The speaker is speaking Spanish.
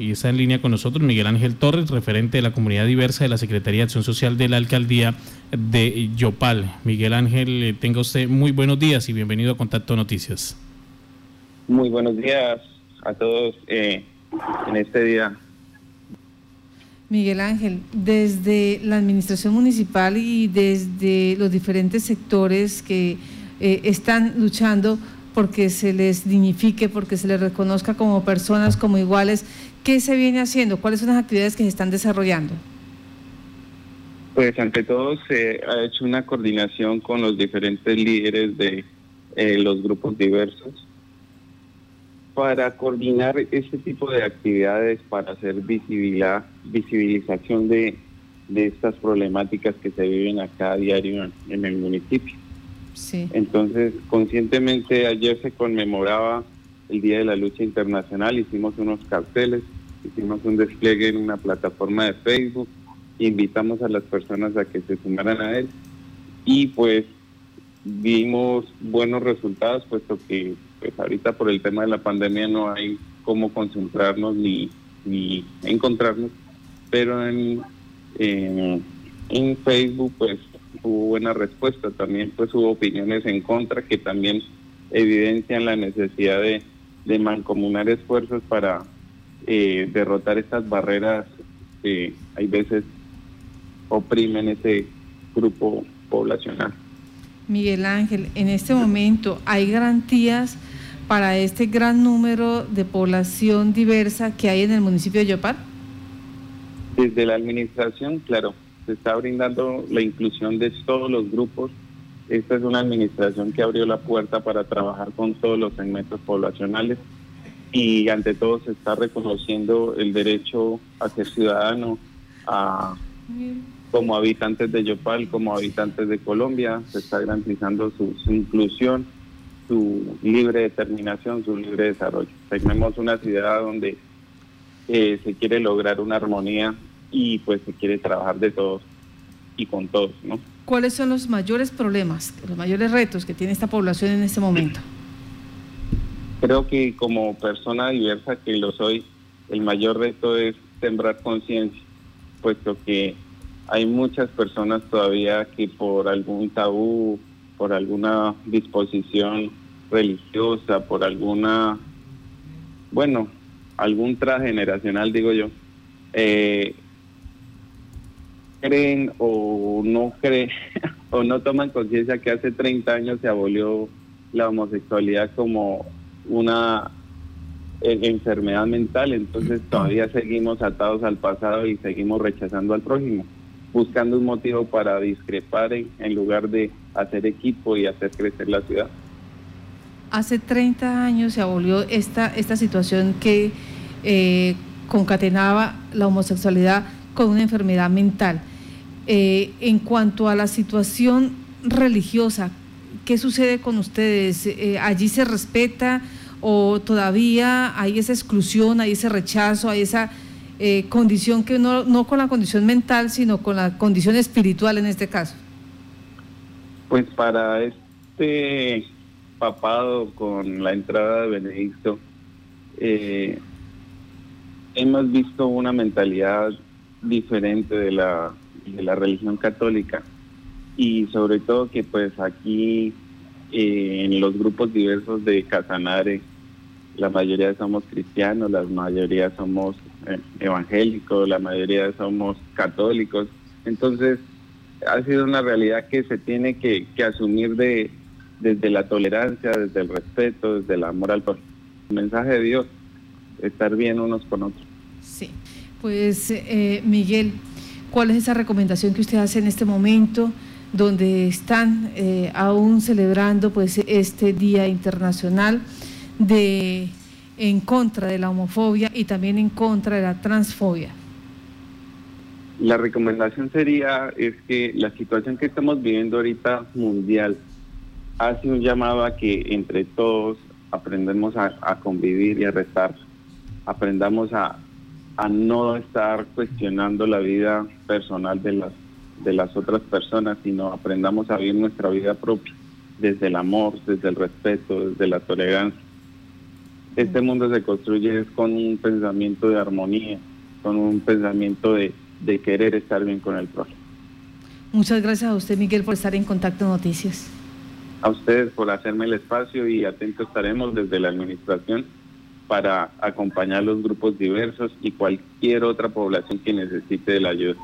y está en línea con nosotros Miguel Ángel Torres, referente de la comunidad diversa de la Secretaría de Acción Social de la Alcaldía de Yopal. Miguel Ángel, eh, tenga usted muy buenos días y bienvenido a Contacto Noticias. Muy buenos días a todos eh, en este día. Miguel Ángel, desde la administración municipal y desde los diferentes sectores que eh, están luchando porque se les dignifique, porque se les reconozca como personas, como iguales. ¿Qué se viene haciendo? ¿Cuáles son las actividades que se están desarrollando? Pues ante todo se ha hecho una coordinación con los diferentes líderes de eh, los grupos diversos para coordinar este tipo de actividades, para hacer visibilización de, de estas problemáticas que se viven acá a diario en el municipio. Entonces, conscientemente ayer se conmemoraba el Día de la Lucha Internacional, hicimos unos carteles, hicimos un despliegue en una plataforma de Facebook, invitamos a las personas a que se sumaran a él y pues vimos buenos resultados, puesto que pues ahorita por el tema de la pandemia no hay cómo concentrarnos ni, ni encontrarnos, pero en, en, en Facebook pues hubo buena respuesta. También pues hubo opiniones en contra que también evidencian la necesidad de, mancomunar esfuerzos para eh, derrotar estas barreras que hay veces oprimen ese grupo poblacional. Miguel Ángel, en este momento hay garantías para este gran número de población diversa que hay en el municipio de Yopal? Desde la administración, claro, se está brindando la inclusión de todos los grupos. Esta es una administración que abrió la puerta para trabajar con todos los segmentos poblacionales y ante todo se está reconociendo el derecho a ser ciudadano, a, como habitantes de Yopal, como habitantes de Colombia, se está garantizando su, inclusión, su libre determinación, su libre desarrollo. Tenemos una ciudad donde eh, se quiere lograr una armonía y pues se quiere trabajar de todos y con todos, ¿no? ¿Cuáles son los mayores problemas, los mayores retos que tiene esta población en este momento? Creo que como persona diversa que lo soy, el mayor reto es sembrar conciencia, puesto que hay muchas personas todavía que por algún tabú, por alguna disposición religiosa, por alguna, bueno, algún transgeneracional, digo yo, eh, creen o no creen o no toman conciencia que hace 30 años se abolió la homosexualidad como una eh, enfermedad mental, entonces todavía seguimos atados al pasado y seguimos rechazando al prójimo, buscando un motivo para discrepar en, lugar de hacer equipo y hacer crecer la ciudad. Hace 30 años se abolió esta, esta situación que eh, concatenaba la homosexualidad con una enfermedad mental. Eh, en cuanto a la situación religiosa, ¿qué sucede con ustedes? Eh, ¿Allí se respeta o todavía hay esa exclusión, hay ese rechazo, hay esa eh, condición que no, no con la condición mental, sino con la condición espiritual en este caso? Pues para este papado con la entrada de Benedicto, hemos visto una mentalidad diferente de la, de la religión católica y sobre todo que pues aquí eh, en los grupos diversos de Casanare la mayoría somos cristianos, la mayoría somos eh, evangélicos, la mayoría somos católicos. Entonces, ha sido una realidad que se tiene que, asumir de, desde la tolerancia, desde el respeto, desde el amor al mensaje de Dios, estar bien unos con otros. Sí, pues eh, Miguel, ¿cuál es esa recomendación que usted hace en este momento donde están eh, aún celebrando pues este Día Internacional de en contra de la homofobia y también en contra de la transfobia? La recomendación sería es que la situación que estamos viviendo ahorita mundial hace un llamado a que entre todos aprendemos a, a convivir y a restar, aprendamos a, a no estar cuestionando la vida personal de las, de las otras personas, sino aprendamos a vivir nuestra vida propia, desde el amor, desde el respeto, desde la tolerancia. Este mundo se construye con un pensamiento de armonía, con un pensamiento de, de querer estar bien con el prójimo. Muchas gracias a usted, Miguel, por estar en Contacto Noticias. A ustedes por hacerme el espacio y atentos estaremos desde la administración para acompañar los grupos diversos y cualquier otra población que necesite de la ayuda.